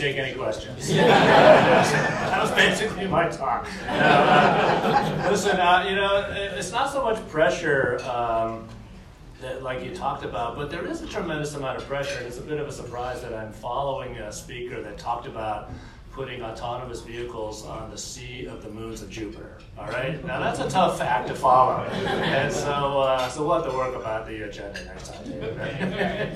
take any questions. that was basically my talk. Uh, listen, uh, you know, it's not so much pressure. Um, that, like you talked about, but there is a tremendous amount of pressure, and it's a bit of a surprise that I'm following a speaker that talked about putting autonomous vehicles on the sea of the moons of Jupiter. All right, now that's a tough act to follow, and so uh, so we'll have to work about the agenda next time. Right?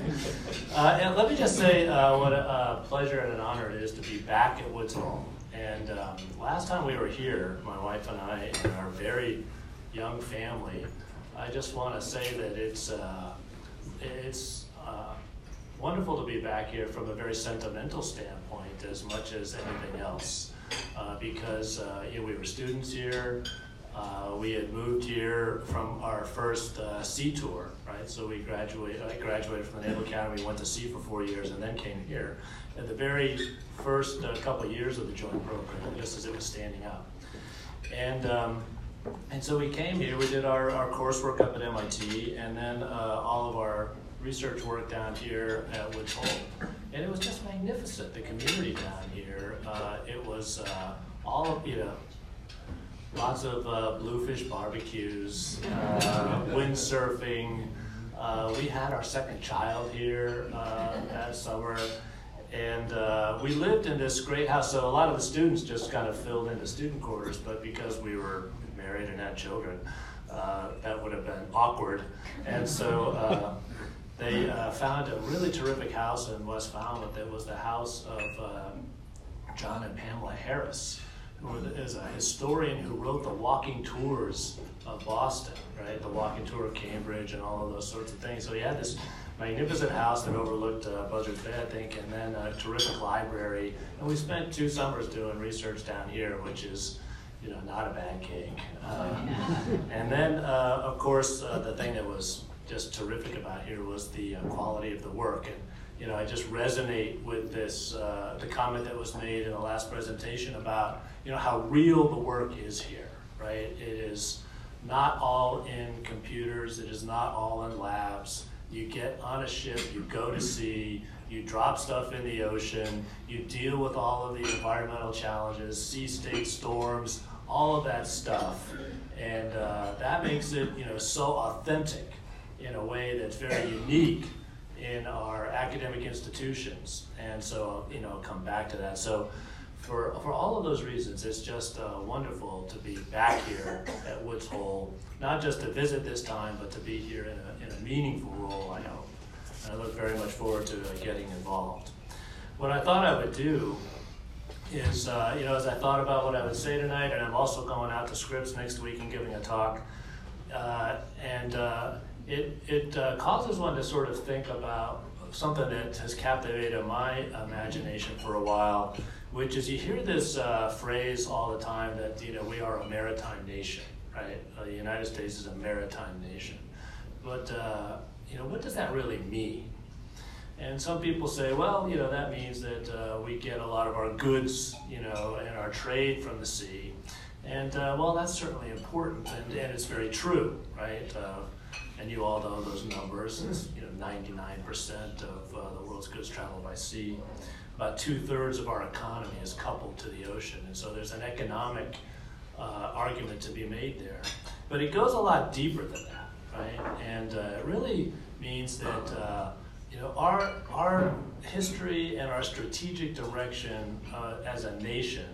uh, and let me just say uh, what a, a, pleasure and an honor it is to be back at Woods Hole. And um, last time we were here, my wife and I and our very young family, I just want to say that it's uh, it's uh, wonderful to be back here from a very sentimental standpoint as much as anything else. Uh, because uh, you know, we were students here, uh, we had moved here from our first uh, sea tour, right? So we graduated, I graduated from the Naval Academy, went to sea for four years, and then came here. At the very first uh, couple years of the joint program, just as it was standing up. And um, and so we came here, we did our, our coursework up at MIT, and then uh, all of our research work down here at Woods Hole. And it was just magnificent, the community down here. Uh, it was uh, all you know, lots of uh, bluefish barbecues, uh, windsurfing. Uh, we had our second child here uh, that summer. And we lived in this great house, so a lot of the students just kind of filled into student quarters, but because we were married and had children, that would have been awkward. And so they uh, found a really terrific house in West Falmouth. It was the house of uh, John and Pamela Harris, who is a historian who wrote the walking tours of Boston, right? The walking tour of Cambridge and all of those sorts of things. So he had this magnificent house that overlooked uh, Buzzards Bay, I think, and then a terrific library. And we spent two summers doing research down here, which is you know, not a bad gig. Uh, and then, uh, of course, uh, the thing that was just terrific about here was the uh, quality of the work. And, you know, I just resonate with this, uh, the comment that was made in the last presentation about, you know, how real the work is here, right? It is not all in computers, it is not all in labs. You get on a ship, you go to sea, you drop stuff in the ocean, you deal with all of the environmental challenges, sea state storms, all of that stuff. And uh, that makes it, you know, so authentic in a way that's very unique in our academic institutions. And so, you know, come back to that. So, for, for all of those reasons, it's just uh, wonderful to be back here at Woods Hole, not just to visit this time, but to be here in a, in a meaningful role, I hope. And I look very much forward to uh, getting involved. What I thought I would do is, uh, you know, as I thought about what I would say tonight, and I'm also going out to Scripps next week and giving a talk, uh, and uh, it, it uh, causes one to sort of think about something that has captivated my imagination for a while, which is you hear this uh, phrase all the time that you know we are a maritime nation, right? Uh, the United States is a maritime nation, but uh, you know what does that really mean? And some people say, well, you know that means that uh, we get a lot of our goods, you know, and our trade from the sea, and uh, well, that's certainly important, and, and it's very true, right? And you all know those numbers. It's you know 99% of uh, the world's goods travel by sea. About two thirds of our economy is coupled to the ocean, and so there's an economic uh, argument to be made there. But it goes a lot deeper than that, right? And uh, it really means that uh, you know our our history and our strategic direction uh, as a nation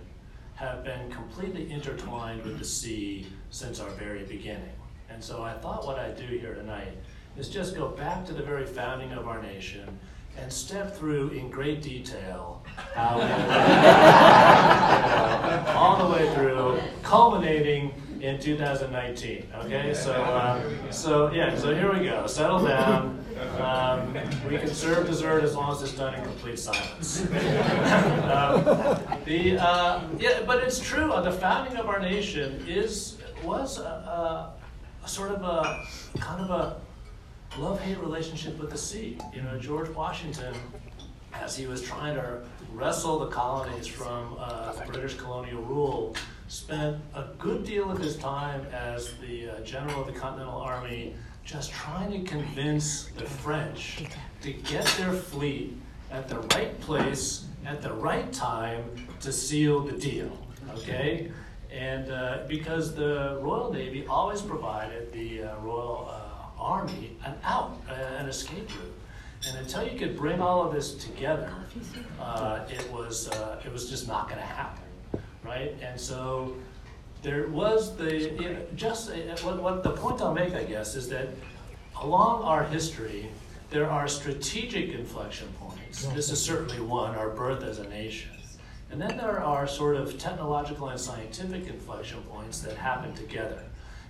have been completely intertwined with the sea since our very beginning. And so I thought what I'd do here tonight is just go back to the very founding of our nation and step through in great detail how we, all the way through, culminating in 2019. Okay, so uh, so yeah, so here we go. Settle down. Um, we can serve dessert as long as it's done in complete silence. um, the uh, yeah, but it's true. Uh, the founding of our nation is was a, a sort of a kind of a love-hate relationship with the sea. You know, George Washington, as he was trying to wrestle the colonies from uh, British colonial rule, spent a good deal of his time as the uh, general of the Continental Army just trying to convince the French to get their fleet at the right place at the right time to seal the deal. Okay? And uh, because the Royal Navy always provided the uh, Royal uh, Army an out, uh, an escape route. And until you could bring all of this together, uh, it was uh, it was just not going to happen, right? And so there was the you know, just what, what the point I'll make, I guess, is that along our history, there are strategic inflection points. This is certainly one, our birth as a nation. And then there are sort of technological and scientific inflection points that happen together.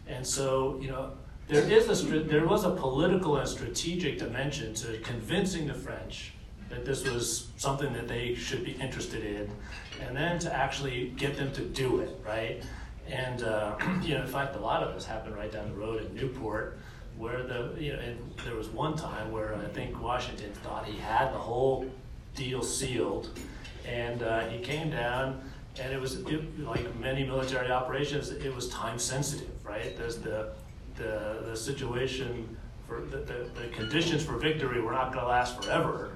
And so, you know, there is a there was a political and strategic dimension to convincing the French that this was something that they should be interested in, and then to actually get them to do it, right? And uh, you know, in fact, a lot of this happened right down the road in Newport, where the you know, there was one time where I think Washington thought he had the whole deal sealed, and uh, he came down, and it was it, like many military operations, it was time sensitive, right? There's the the, the situation for the, the, the conditions for victory were not going to last forever.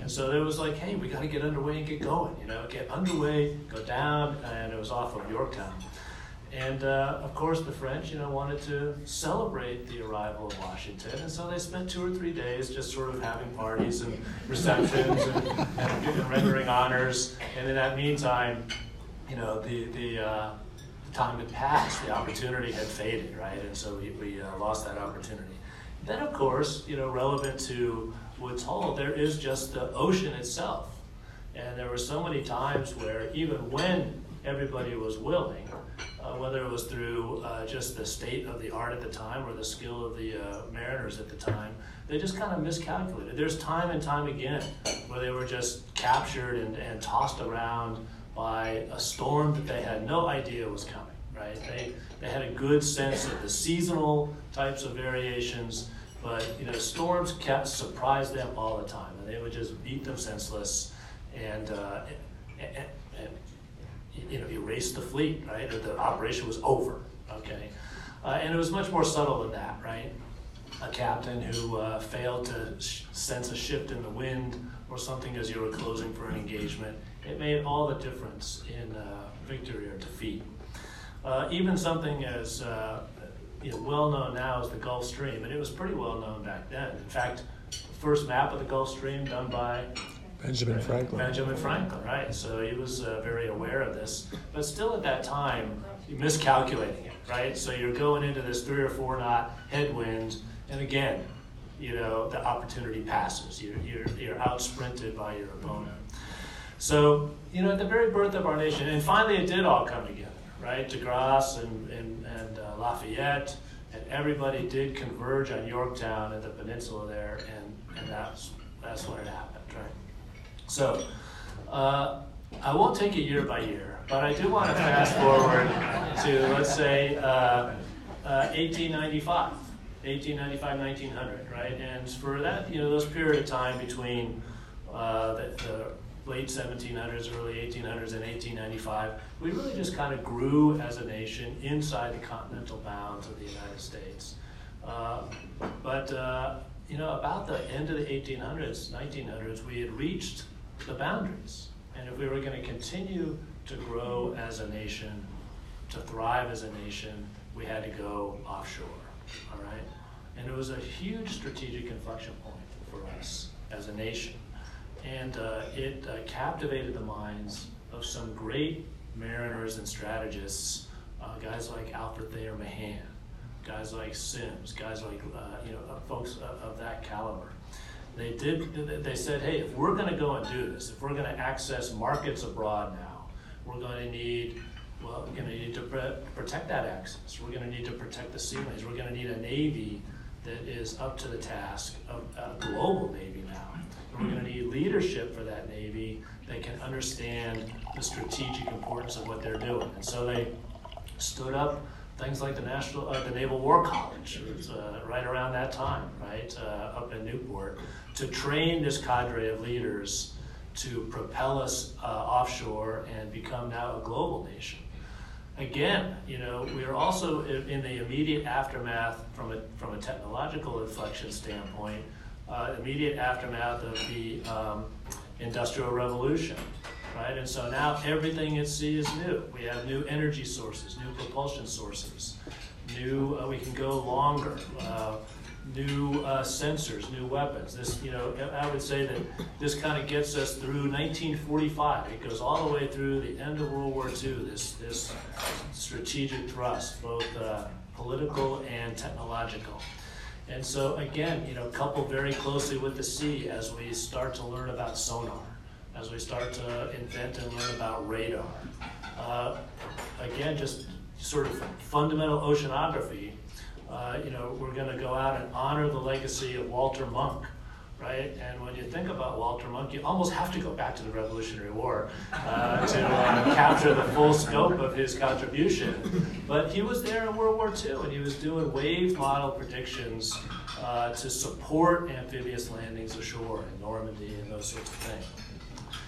And so it was like, hey, we got to get underway and get going, you know, get underway, go down, and it was off of Yorktown. And uh, of course, the French, you know, wanted to celebrate the arrival of Washington, and so they spent two or three days just sort of having parties and receptions and, and, and rendering honors. And in that meantime, you know, the the, uh, the time had passed, the opportunity had faded, right? And so we, we uh, lost that opportunity. Then, of course, you know, relevant to Woods Hole, there is just the ocean itself. And there were so many times where even when everybody was willing, uh, whether it was through uh, just the state of the art at the time or the skill of the uh, mariners at the time, they just kind of miscalculated. There's time and time again where they were just captured and, and tossed around by a storm that they had no idea was coming, right? They, they had a good sense of the seasonal types of variations, but you know, storms kept surprised them all the time, and they would just beat them senseless and, uh, and, and you know, erased the fleet, right? Or the operation was over, okay? Uh, and it was much more subtle than that, right? A captain who uh, failed to sense a shift in the wind or something as you were closing for an engagement, it made all the difference in uh, victory or defeat. Uh, even something as uh, you know, well known now as the Gulf Stream, and it was pretty well known back then. In fact, the first map of the Gulf Stream done by Benjamin Franklin. Benjamin Franklin, right? So he was uh, very aware of this, but still at that time, you're miscalculating it, right? So you're going into this three or four knot headwind, and again, you know, the opportunity passes. You're, you're, you're out sprinted by your opponent. So, you know, at the very birth of our nation, and finally it did all come together, right? De Grasse and, and, and uh, Lafayette, and everybody did converge on Yorktown and the peninsula there, and, and that's, that's when it happened, right? So, uh, I won't take it year by year, but I do want to fast forward to, let's say, uh, uh, 1895, 1895, 1900, right? And for that, you know, those period of time between uh, the, the late 1700s, early 1800s, and 1895, we really just kind of grew as a nation inside the continental bounds of the United States. Uh, but uh, you know, about the end of the 1800s, 1900s, we had reached the boundaries. And if we were going to continue to grow as a nation, to thrive as a nation, we had to go offshore. All right? And it was a huge strategic inflection point for us as a nation. And uh, it uh, captivated the minds of some great mariners and strategists, uh, guys like Alfred Thayer Mahan, guys like Sims, guys like uh, you know uh, folks of, of that caliber they did they said hey if we're going to go and do this if we're going to access markets abroad now we're going to need well we're going to need to protect that access. We're going to need to protect the sea lanes we're going to need a navy that is up to the task of uh, a global navy now. And we're going to need leadership for that navy that can understand the strategic importance of what they're doing. And so they stood up things like the National, uh, the Naval War College, uh, right around that time, right, uh, up in Newport, to train this cadre of leaders to propel us uh, offshore and become now a global nation. Again, you know, we are also in, in the immediate aftermath from a, from a technological inflection standpoint, uh, immediate aftermath of the um, industrial revolution, right? And so now everything at sea is new. We have new energy sources, new propulsion sources, new, uh, we can go longer, uh, new uh, sensors, new weapons. This, you know, I would say that this kind of gets us through 1945. It goes all the way through the end of World War II, this, this strategic thrust, both uh, political and technological. And so again, you know, coupled very closely with the sea as we start to learn about sonar, as we start to invent and learn about radar. Uh, again, just sort of fundamental oceanography uh, you know, we're going to go out and honor the legacy of Walter Munk, right? And when you think about Walter Munk, you almost have to go back to the Revolutionary War uh, to uh, capture the full scope of his contribution. But he was there in World War II, and he was doing wave model predictions uh, to support amphibious landings ashore in Normandy and those sorts of things.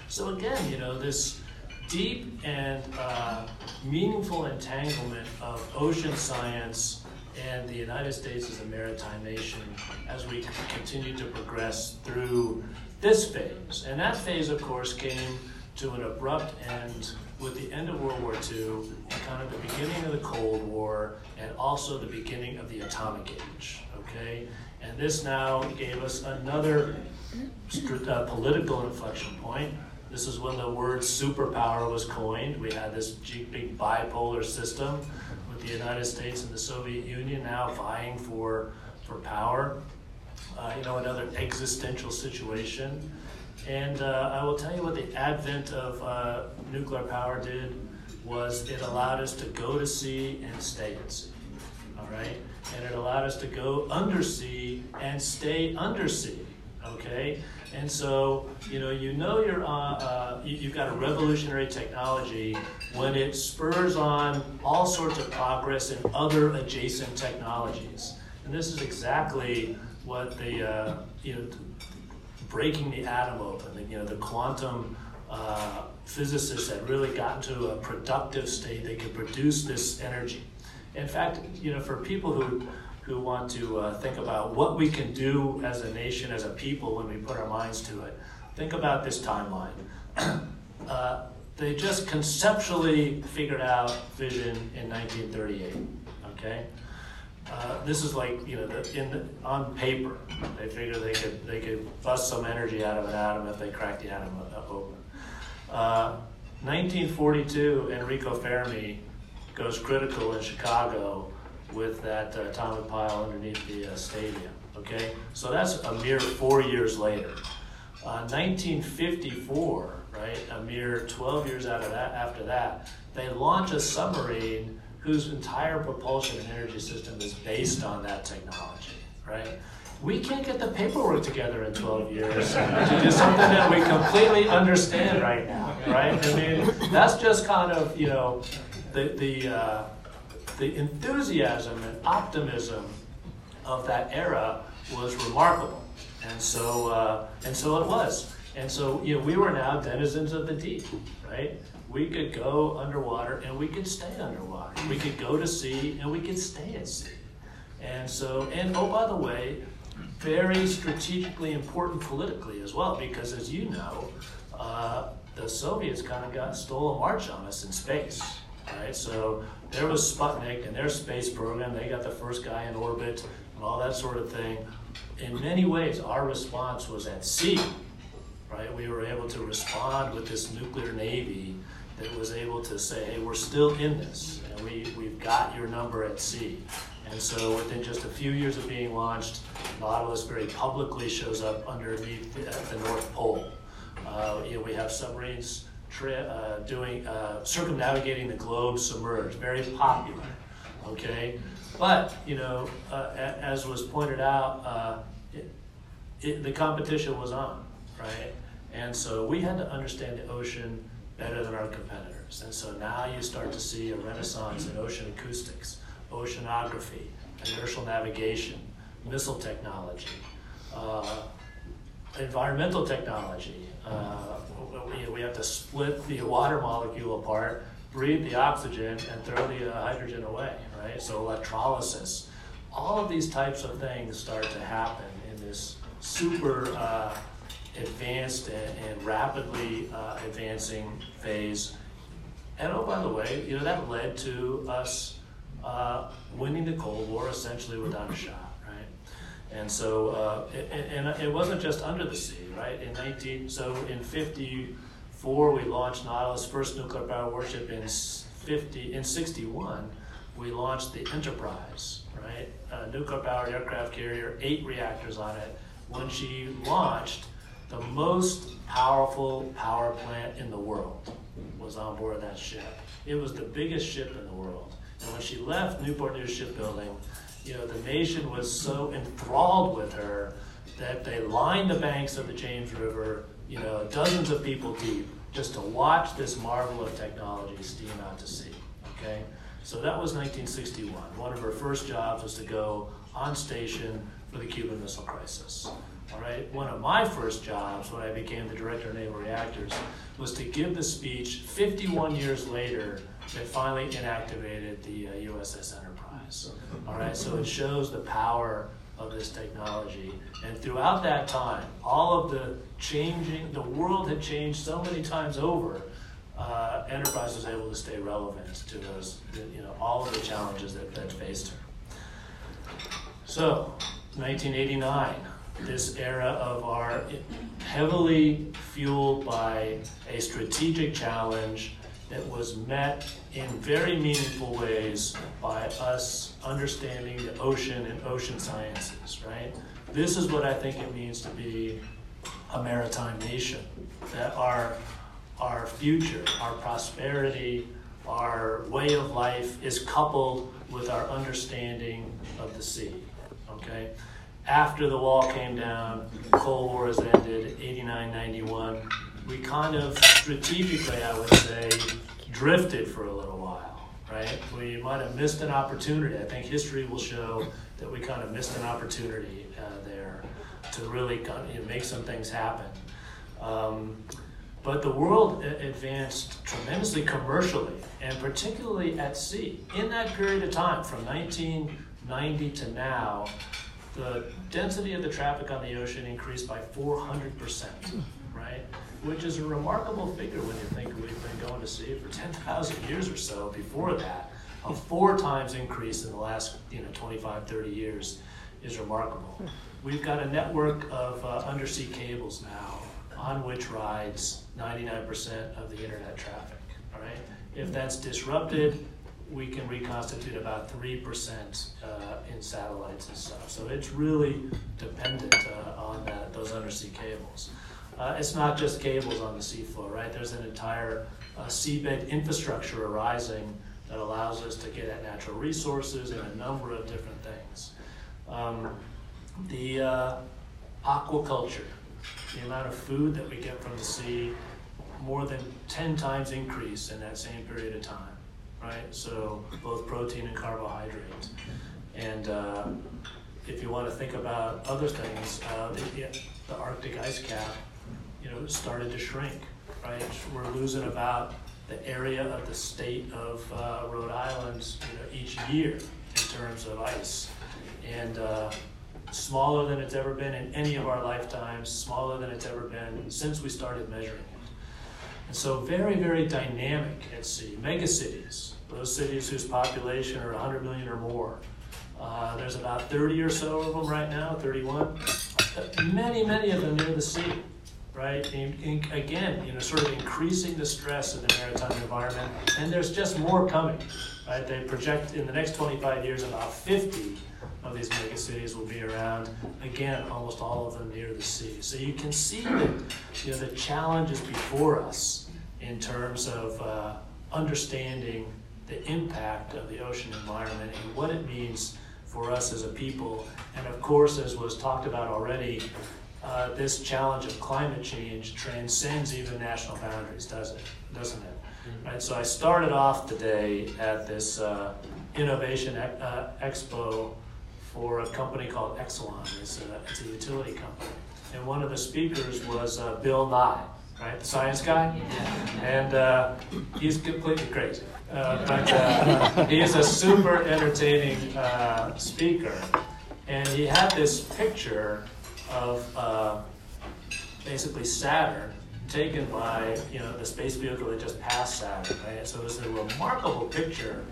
So again, you know, this deep and uh, meaningful entanglement of ocean science and the United States as a maritime nation as we continue to progress through this phase. And that phase, of course, came to an abrupt end with the end of World War II and kind of the beginning of the Cold War and also the beginning of the atomic age. Okay? And this now gave us another uh, political inflection point. This is when the word superpower was coined. We had this big bipolar system with the United States and the Soviet Union now vying for, for power. Uh, you know, another existential situation. And uh, I will tell you what the advent of uh, nuclear power did was it allowed us to go to sea and stay at sea. All right? And it allowed us to go undersea and stay undersea. Okay? And so, you know, you know you're on, uh, you, have got a revolutionary technology when it spurs on all sorts of progress in other adjacent technologies. And this is exactly what the, uh, you know, breaking the atom open, the, you know, the quantum uh, physicists had really gotten to a productive state. They could produce this energy. In fact, you know, for people who who want to uh, think about what we can do as a nation, as a people, when we put our minds to it. Think about this timeline. uh, they just conceptually figured out fission in 1938. Okay, uh, this is like you know the, in the, on paper. They figured they could they could bust some energy out of an atom if they cracked the atom open. 1942, uh, Enrico Fermi goes critical in Chicago with that uh, atomic pile underneath the uh, stadium. Okay, so that's a mere four years later. Uh, 1954, right, a mere 12 years out of that, after that, they launch a submarine whose entire propulsion and energy system is based on that technology, right? We can't get the paperwork together in 12 years to do something that we completely understand right now, right? I mean, that's just kind of, you know, the, the, uh, the enthusiasm and optimism of that era was remarkable. And so, uh, and so it was. And so, you know, we were now denizens of the deep, right? We could go underwater and we could stay underwater. We could go to sea and we could stay at sea. And so, and oh, by the way, very strategically important politically as well, because as you know, uh, the Soviets kind of got stole a march on us in space, right? So there was Sputnik and their space program. They got the first guy in orbit and all that sort of thing. In many ways, our response was at sea, right? We were able to respond with this nuclear navy that was able to say, hey, we're still in this, and we, we've got your number at sea. And so within just a few years of being launched, Nautilus very publicly shows up underneath the, the North Pole. Uh, you know, we have submarines uh, doing uh, circumnavigating the globe submerged, very popular. Okay, but you know, uh, as was pointed out, uh, it, it, the competition was on, right? And so we had to understand the ocean better than our competitors. And so now you start to see a renaissance in ocean acoustics, oceanography, inertial navigation, missile technology, uh, environmental technology. Uh, we, we have to split the water molecule apart, breathe the oxygen, and throw the uh, hydrogen away, right? So electrolysis. All of these types of things start to happen in this super uh, advanced and, and rapidly uh, advancing phase. And oh, by the way, you know, that led to us uh, winning the Cold War essentially without a shot? And so, uh, and, and, it wasn't just under the sea, right? In 19, so in 54, we launched Nautilus, first nuclear power warship in 50, in 61, we launched the Enterprise, right? A nuclear powered aircraft carrier, eight reactors on it. When she launched, the most powerful power plant in the world was on board that ship. It was the biggest ship in the world. And when she left Newport News Shipbuilding, you know, the nation was so enthralled with her that they lined the banks of the James River, you know, dozens of people deep, just to watch this marvel of technology steam out to sea. Okay? So that was 1961. One of her first jobs was to go on station for the Cuban Missile Crisis. All right. One of my first jobs when I became the director of naval reactors was to give the speech 51 years later that finally inactivated the uh, USS Enterprise. All right. So it shows the power of this technology. And throughout that time, all of the changing, the world had changed so many times over uh, Enterprise was able to stay relevant to those, you know, all of the challenges that, that faced her. So, 1989, this era of our heavily fueled by a strategic challenge that was met in very meaningful ways by us understanding the ocean and ocean sciences, right? This is what I think it means to be a maritime nation. That our our future, our prosperity, our way of life is coupled with our understanding of the sea. Okay? After the wall came down, the Cold War has ended, 89, 91, we kind of strategically, I would say, drifted for a little while, right? We might have missed an opportunity. I think history will show that we kind of missed an opportunity uh, there to really you know, make some things happen. Um, but the world advanced tremendously commercially, and particularly at sea. In that period of time, from 1990 to now, the density of the traffic on the ocean increased by 400%, right? Which is a remarkable figure when you think we've been going to sea for 10,000 years or so before that. A four times increase in the last you know, 25, 30 years is remarkable. We've got a network of uh, undersea cables now on which rides 99% of the internet traffic. All right. If that's disrupted, we can reconstitute about 3% uh, in satellites and stuff. So it's really dependent uh, on that, those undersea cables. Uh, it's not just cables on the seafloor, right? There's an entire uh, seabed infrastructure arising that allows us to get at natural resources and a number of different things. Um, the uh, aquaculture, the amount of food that we get from the sea more than 10 times increase in that same period of time, right? So both protein and carbohydrates. And uh, if you want to think about other things, uh, the, the Arctic ice cap, know, started to shrink, right? We're losing about the area of the state of uh, Rhode Island you know, each year in terms of ice. And uh, smaller than it's ever been in any of our lifetimes, smaller than it's ever been since we started measuring it. And so very, very dynamic at sea. Megacities, those cities whose population are 100 million or more. Uh, there's about 30 or so of them right now, 31. Many, many of them near the sea, right? And, and again, you know, sort of increasing the stress of the maritime environment. And there's just more coming, right? They project in the next 25 years about 50 of these megacities will be around. Again, almost all of them near the sea. So you can see that you know, the challenges before us in terms of uh, understanding the impact of the ocean environment and what it means for us as a people. And of course, as was talked about already, uh, this challenge of climate change transcends even national boundaries, does it? Doesn't it? Mm-hmm. Right. So I started off today at this uh, innovation uh, expo for a company called Exelon. It's a, it's a utility company. And one of the speakers was uh, Bill Nye, right, the science guy. And uh, he's completely crazy. Uh, but uh, he's a super entertaining uh, speaker. And he had this picture of uh, basically Saturn, taken by you know the space vehicle that just passed Saturn. Right? So it was a remarkable picture.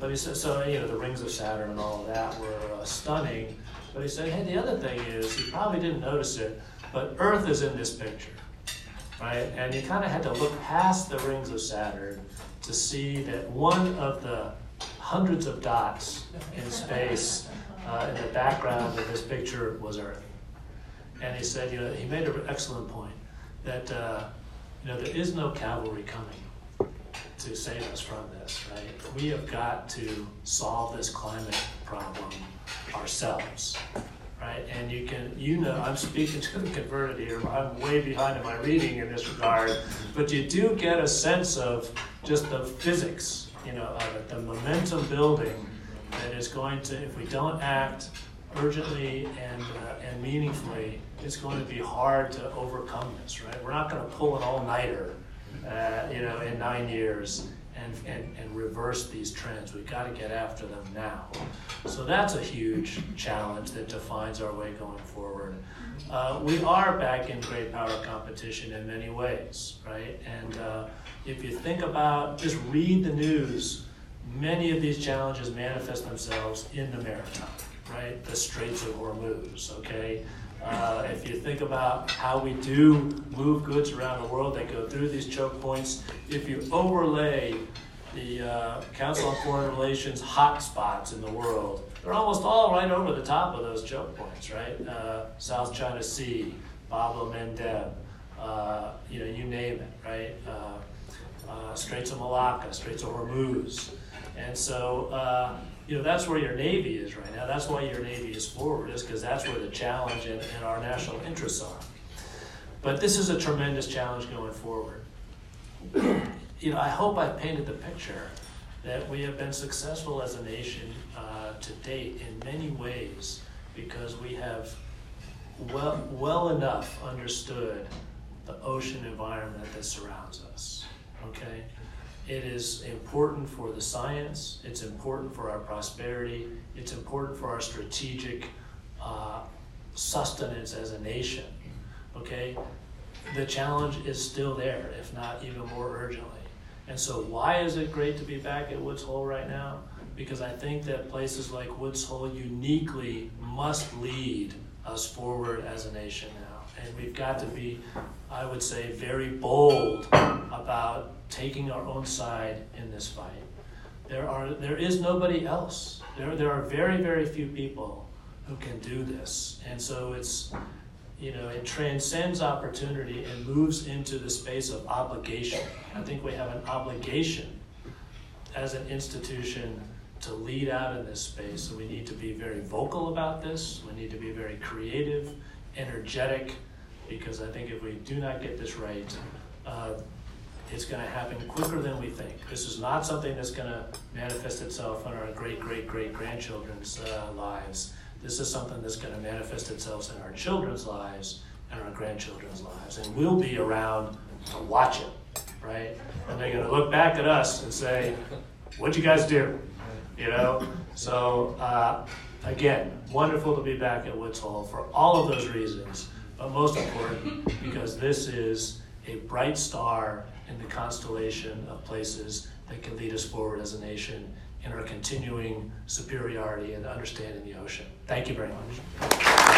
But he said, so you know the rings of Saturn and all of that were uh, stunning. But he said, hey, the other thing is he probably didn't notice it, but Earth is in this picture, right? And you kind of had to look past the rings of Saturn to see that one of the hundreds of dots in space uh, in the background of this picture was Earth. And he said, you know, he made an excellent point that, uh, you know, there is no cavalry coming to save us from this, right? We have got to solve this climate problem ourselves, right? And you can, you know, I'm speaking to the converted here, I'm way behind in my reading in this regard, but you do get a sense of just the physics, you know, of it, the momentum building that is going to, if we don't act urgently and, uh, and meaningfully, it's going to be hard to overcome this, right? We're not going to pull an all-nighter, uh, you know, in nine years and, and, and reverse these trends. We've got to get after them now. So that's a huge challenge that defines our way going forward. Uh, we are back in great power competition in many ways, right? And uh, if you think about, just read the news, many of these challenges manifest themselves in the maritime, right? The Straits of Hormuz, okay? Uh, if you think about how we do move goods around the world, they go through these choke points. If you overlay the uh, Council on Foreign Relations hotspots in the world, they're almost all right over the top of those choke points, right? Uh, South China Sea, Bab el Mandeb, uh, you know, you name it, right? Uh, uh, Straits of Malacca, Straits of Hormuz. And so, you know, that's where your Navy is right now. That's why your Navy is forward, is because that's where the challenge and, and our national interests are. But this is a tremendous challenge going forward. you know, I hope I've painted the picture that we have been successful as a nation uh, to date in many ways because we have well, well enough understood the ocean environment that surrounds us. Okay? It is important for the science, it's important for our prosperity, it's important for our strategic uh, sustenance as a nation. Okay? The challenge is still there, if not even more urgently. And so, why is it great to be back at Woods Hole right now? Because I think that places like Woods Hole uniquely must lead us forward as a nation now. And we've got to be, I would say, very bold about taking our own side in this fight. There, are, there is nobody else. There, there are very, very few people who can do this. And so it's, you know, it transcends opportunity and moves into the space of obligation. I think we have an obligation as an institution to lead out in this space. So we need to be very vocal about this. We need to be very creative, energetic, because I think if we do not get this right, uh, it's going to happen quicker than we think. This is not something that's going to manifest itself in our great, great, great grandchildren's uh, lives. This is something that's going to manifest itself in our children's lives and our grandchildren's lives. And we'll be around to watch it, right? And they're going to look back at us and say, What'd you guys do? You know? So, uh, again, wonderful to be back at Woods Hole for all of those reasons, but most important, because this is a bright star in the constellation of places that can lead us forward as a nation in our continuing superiority and understanding the ocean. Thank you very much.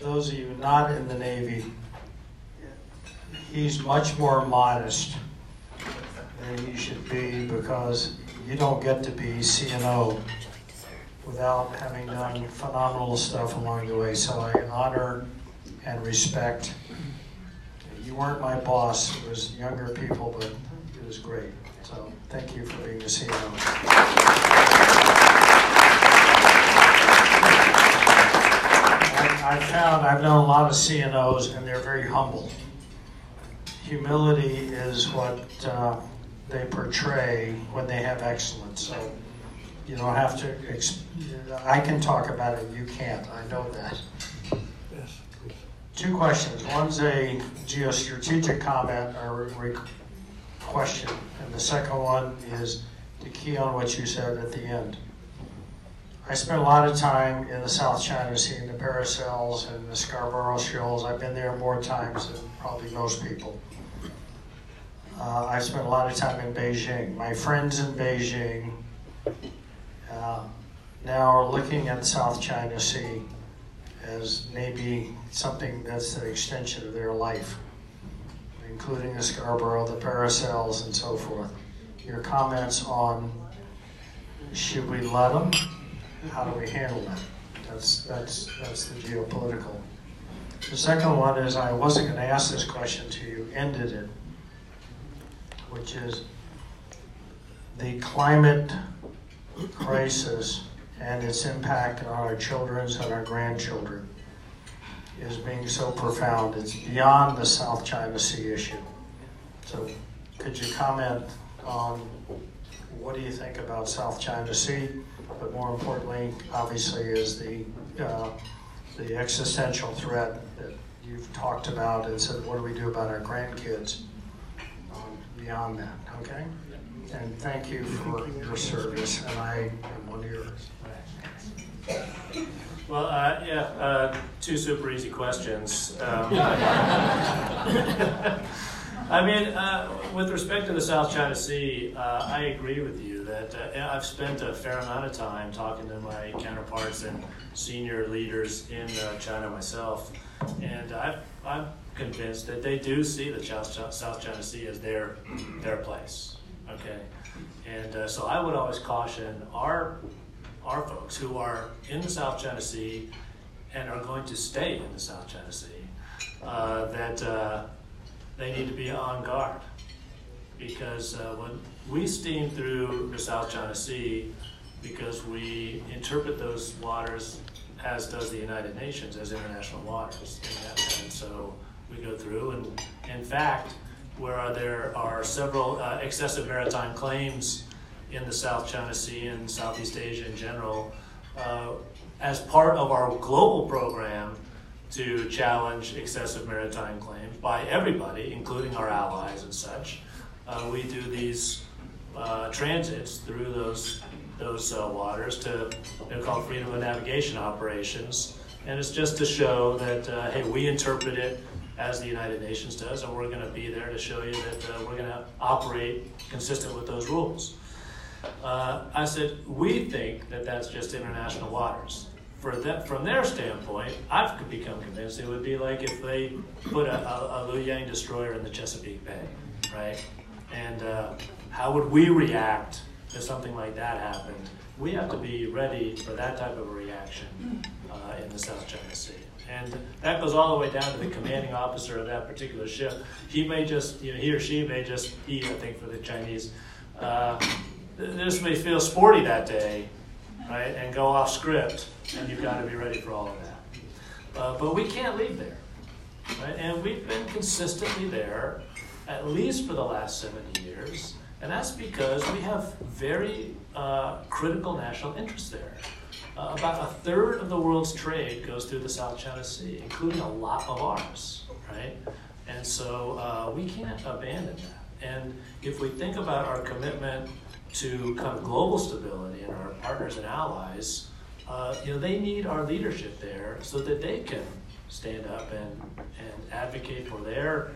Those of you not in the Navy, he's much more modest than you should be because you don't get to be CNO without having done phenomenal stuff along the way. So I honor and respect. You weren't my boss, it was younger people, but it was great. So thank you for being the CNO. I, I found I've known a lot of CNOs and they're very humble. Humility is what uh, they portray when they have excellence. So you don't have to. Ex- I can talk about it. You can't. I know that. Yes. Two questions. One's a geostrategic comment or re- question, and the second one is to key on what you said at the end. I spent a lot of time in the South China Sea, in the Paracels and the Scarborough Shoals. I've been there more times than probably most people. Uh, I've spent a lot of time in Beijing. My friends in Beijing uh, now are looking at the South China Sea as maybe something that's an extension of their life, including the Scarborough, the Paracels, and so forth. Your comments on should we let them? How do we handle that? That's that's that's the geopolitical. The second one is I wasn't going to ask this question to you, ended it, which is the climate crisis and its impact on our children's and our grandchildren is being so profound. It's beyond the South China Sea issue. So, could you comment on what do you think about South China Sea? But more importantly, obviously, is the uh, the existential threat that you've talked about and said, what do we do about our grandkids um, beyond that? Okay. And thank you for your service, and I am one of yours. Well, uh, yeah, uh, two super easy questions. Um, I mean, uh, with respect to the South China Sea, uh, I agree with you that uh, I've spent a fair amount of time talking to my counterparts and senior leaders in uh, China myself, and I've, I'm convinced that they do see the South, South China Sea as their their place. Okay, and uh, so I would always caution our our folks who are in the South China Sea and are going to stay in the South China Sea uh, that uh, they need to be on guard because uh, when we steam through the South China Sea, because we interpret those waters as does the United Nations as international waters, and, so we go through, and in fact, where there are several uh, excessive maritime claims in the South China Sea and Southeast Asia in general, uh, as part of our global program to challenge excessive maritime claims by everybody, including our allies and such. Uh, we do these uh, transits through those those uh, waters to they're called freedom of navigation operations, and it's just to show that uh, hey, we interpret it as the United Nations does, and we're going to be there to show you that uh, we're going to operate consistent with those rules. Uh, I said, we think that that's just international waters. For that, from their standpoint, I've become convinced it would be like if they put a, a, a Luyang destroyer in the Chesapeake Bay, right? And uh, how would we react if something like that happened? We have to be ready for that type of a reaction uh, in the South China Sea. And that goes all the way down to the commanding officer of that particular ship. He may just, you know, he or she may just, he, I think for the Chinese, uh, this may feel sporty that day, right, and go off script, and you've got to be ready for all of that. Uh, but we can't leave there, right? And we've been consistently there, at least for the last 70 years, and that's because we have very uh, critical national interests there. Uh, about a third of the world's trade goes through the South China Sea, including a lot of ours, right? And so uh, we can't abandon that. And if we think about our commitment to kind of global stability and our partners and allies, uh, you know, they need our leadership there so that they can stand up and, and advocate for their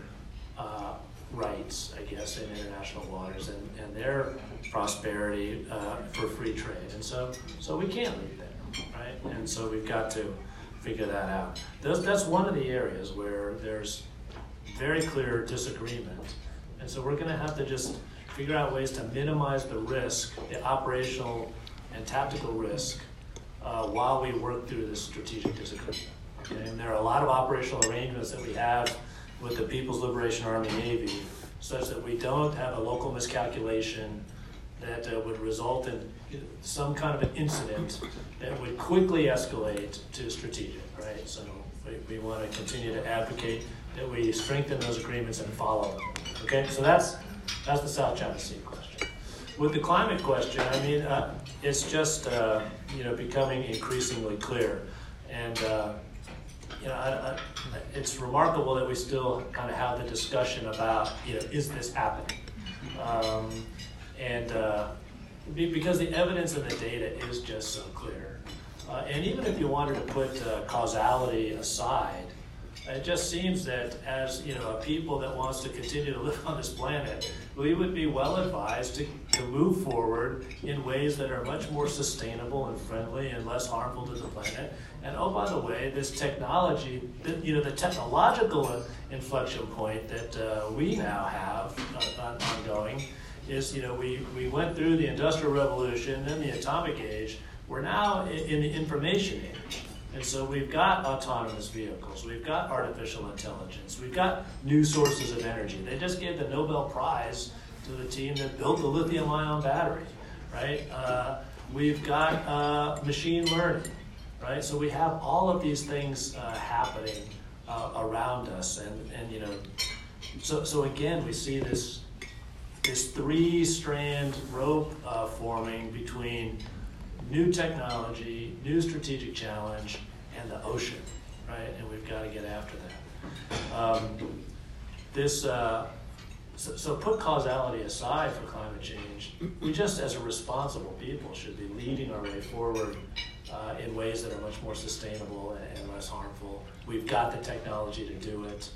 uh, rights, I guess, in international waters and, and their prosperity uh, for free trade. And so, so we can't leave there, right? And so we've got to figure that out. That's, that's one of the areas where there's very clear disagreement. And so we're going to have to just figure out ways to minimize the risk, the operational and tactical risk, uh, while we work through this strategic disagreement. Okay? And there are a lot of operational arrangements that we have with the People's Liberation Army Navy, such that we don't have a local miscalculation that uh, would result in some kind of an incident that would quickly escalate to strategic, right? So we, we want to continue to advocate that we strengthen those agreements and follow them. Okay, so that's that's the South China Sea question. With the climate question, I mean, uh, it's just uh, you know becoming increasingly clear, and uh, you know, I, I, it's remarkable that we still kind of have the discussion about you know is this happening, um, and uh, because the evidence and the data is just so clear. Uh, and even if you wanted to put uh, causality aside, it just seems that as you know, a people that wants to continue to live on this planet, we would be well advised to, to move forward in ways that are much more sustainable and friendly and less harmful to the planet. And oh, by the way, this technology, you know, the technological inflection point that uh, we now have uh, ongoing is, you know, we, we went through the Industrial Revolution, then the atomic age. We're now in, in the information age. And so we've got autonomous vehicles, we've got artificial intelligence, we've got new sources of energy. They just gave the Nobel Prize to the team that built the lithium ion battery, right? Uh, we've got uh, machine learning, right? So we have all of these things uh, happening uh, around us. And, and, you know, so, so again, we see this, this three strand rope uh, forming between new technology, new strategic challenge, and the ocean, right? And we've got to get after that. Um, this, uh, so, so, put causality aside for climate change. We just, as a responsible people, should be leading our way forward uh, in ways that are much more sustainable and, and, less harmful. We've got the technology to do it,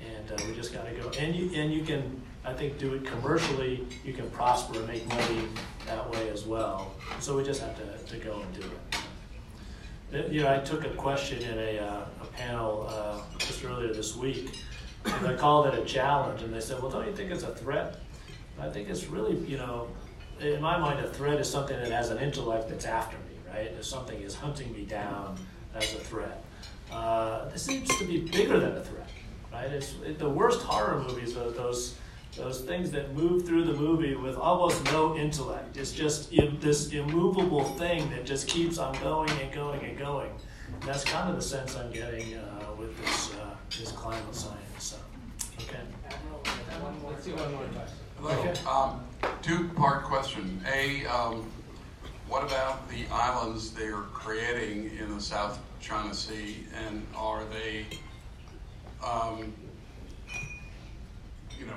and uh, we just got to go. And you, and you can I think do it commercially, you can prosper and make money that way as well. So we just have to, to go and do it. Uh, you know, I took a question in a, uh, a panel uh, just earlier this week, and I called it a challenge, and they said, well, don't you think it's a threat? I think it's really, you know, in my mind, a threat is something that has an intellect that's after me, right? If something is hunting me down, as a threat. Uh, this seems to be bigger than a threat, right? It's it, the worst horror movies are those those things that move through the movie with almost no intellect. It's just Im- this immovable thing that just keeps on going and going and going. And that's kind of the sense I'm getting uh, with this uh, this climate science. So, okay. Let's see one more question. Hello. Okay. Um, two-part question. A, um, what about the islands they are creating in the South China Sea, and are they, um, you know,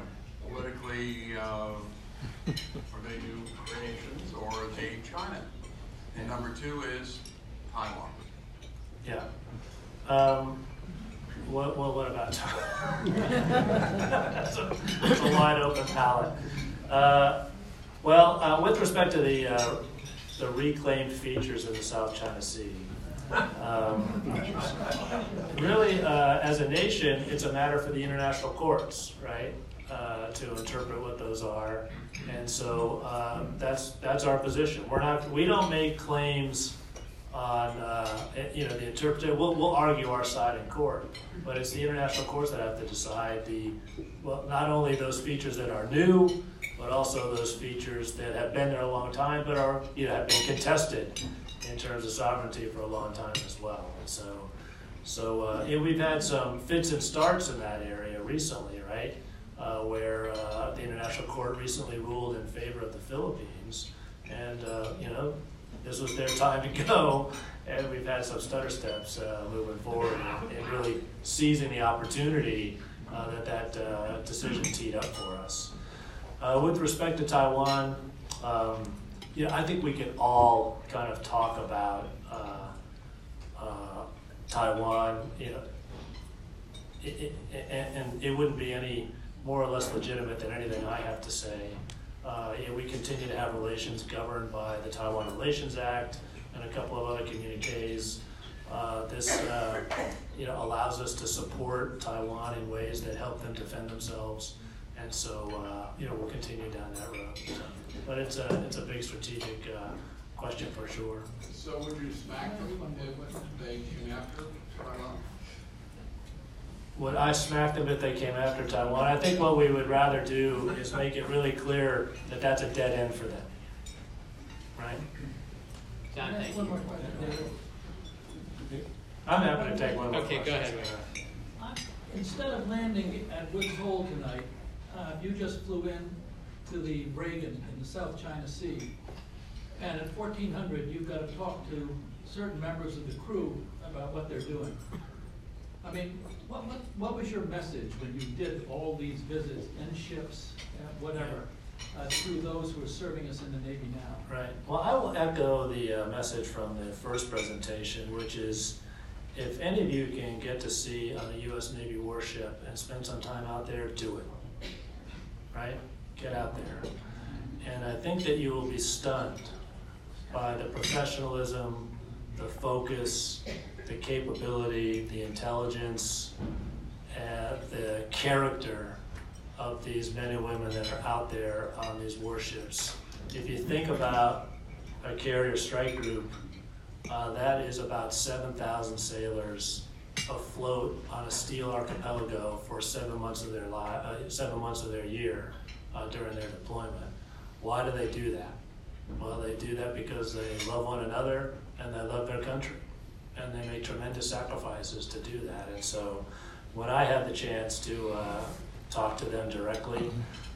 politically, uh, are they new creations or are they China? And number two is Taiwan. Yeah. Um, what, what, what about Taiwan? that's, a, that's a wide open palette. Uh, well, uh, with respect to the, uh, the reclaimed features of the South China Sea, um, really, uh, as a nation, it's a matter for the international courts, right? uh, to interpret what those are. And so uh, that's that's our position. We're not we don't make claims on uh, you know the interpretation. We'll, we'll argue our side in court, but it's the international courts that have to decide the well not only those features that are new, but also those features that have been there a long time, but are you know have been contested in terms of sovereignty for a long time as well. And so. So uh, we've had some fits and starts in that area recently, right? uh, where uh, the International Court recently ruled in favor of the Philippines. And, uh, you know, this was their time to go, and we've had some stutter steps uh, moving forward and, and, really seizing the opportunity uh, that that decision teed up for us. With respect to Taiwan, um, yeah, I think we can all kind of talk about Taiwan, you know, it, it, and it wouldn't be any more or less legitimate than anything I have to say. Uh, yeah, we continue to have relations governed by the Taiwan Relations Act and a couple of other communiques. Uh, this uh, you know, allows us to support Taiwan in ways that help them defend themselves. And so, uh, you know, we'll continue down that road. So, But it's a, it's a big strategic uh, question for sure. So would you smack them if they came after Taiwan? Would I smack them if they came after Taiwan? I think what we would rather do is make it really clear that that's a dead end for them. Right? John, I thank ask one you. more question, David? I'm happy to take one more Okay, go question. ahead, Instead of landing at Woods Hole tonight, uh, you just flew in to the Reagan in the South China Sea. And at fourteen hundred, you've got to talk to certain members of the crew about what they're doing. I mean, what, what, what was your message when you did all these visits in ships, whatever, uh, to those who are serving us in the Navy now? Right. Well, I will echo the uh, message from the first presentation, which is if any of you can get to sea on a U.S. Navy warship and spend some time out there, do it. Right? Get out there. And I think that you will be stunned by the professionalism, the focus, the capability, the intelligence, and the character of these men and women that are out there on these warships. If you think about a carrier strike group, uh, that is about 7,000 sailors afloat on a steel archipelago for seven months of their li- uh, seven months of their year uh, during their deployment. Why do they do that? Well, they do that because they love one another and they love their country, and they make tremendous sacrifices to do that. And so, when I had the chance to uh, talk to them directly,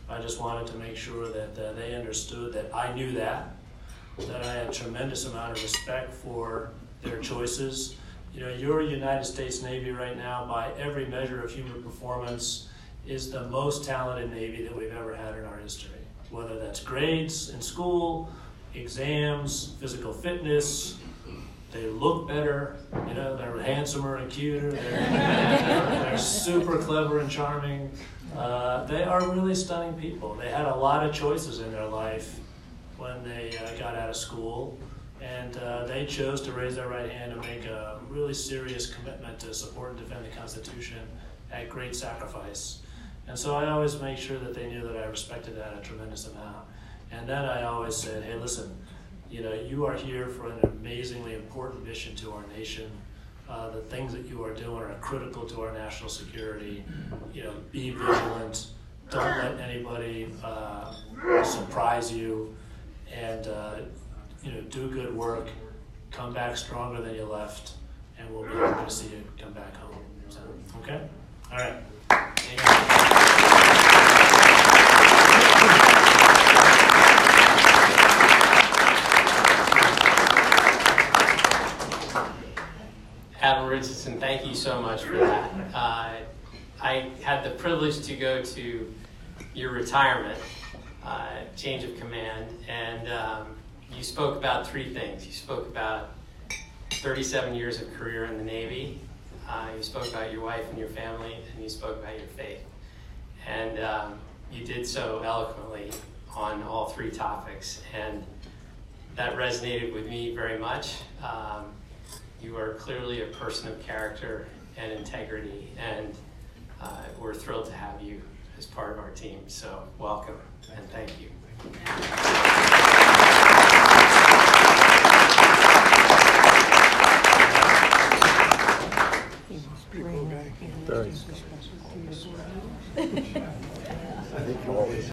I just wanted to make sure that uh, they understood that I knew that, that I had tremendous amount of respect for their choices. You know, your United States Navy right now, by every measure of human performance, is the most talented Navy that we've ever had in our history. Whether that's grades in school, exams, physical fitness, they look better, you know, they're handsomer and cuter, they're, they're super clever and charming. Uh, they are really stunning people. They had a lot of choices in their life when they uh, got out of school, and uh, they chose to raise their right hand and make a really serious commitment to support and defend the Constitution at great sacrifice. And so I always make sure that they knew that I respected that a tremendous amount. And then I always said, hey, listen, you know, you are here for an amazingly important mission to our nation. Uh, the things that you are doing are critical to our national security. You know, be vigilant. Don't let anybody uh, surprise you, and uh, you know, do good work. Come back stronger than you left, and we'll be happy to see you come back home. So, okay, all right. Admiral Richardson, thank you so much for that. Uh, I had the privilege to go to your retirement, uh, change of command, and um, you spoke about three things. You spoke about 37 years of career in the Navy, uh, you spoke about your wife and your family, and you spoke about your faith. And um, you did so eloquently on all three topics, and that resonated with me very much. Um, you are clearly a person of character and integrity, and uh, we're thrilled to have you as part of our team. So, welcome and thank you. Very. I think you always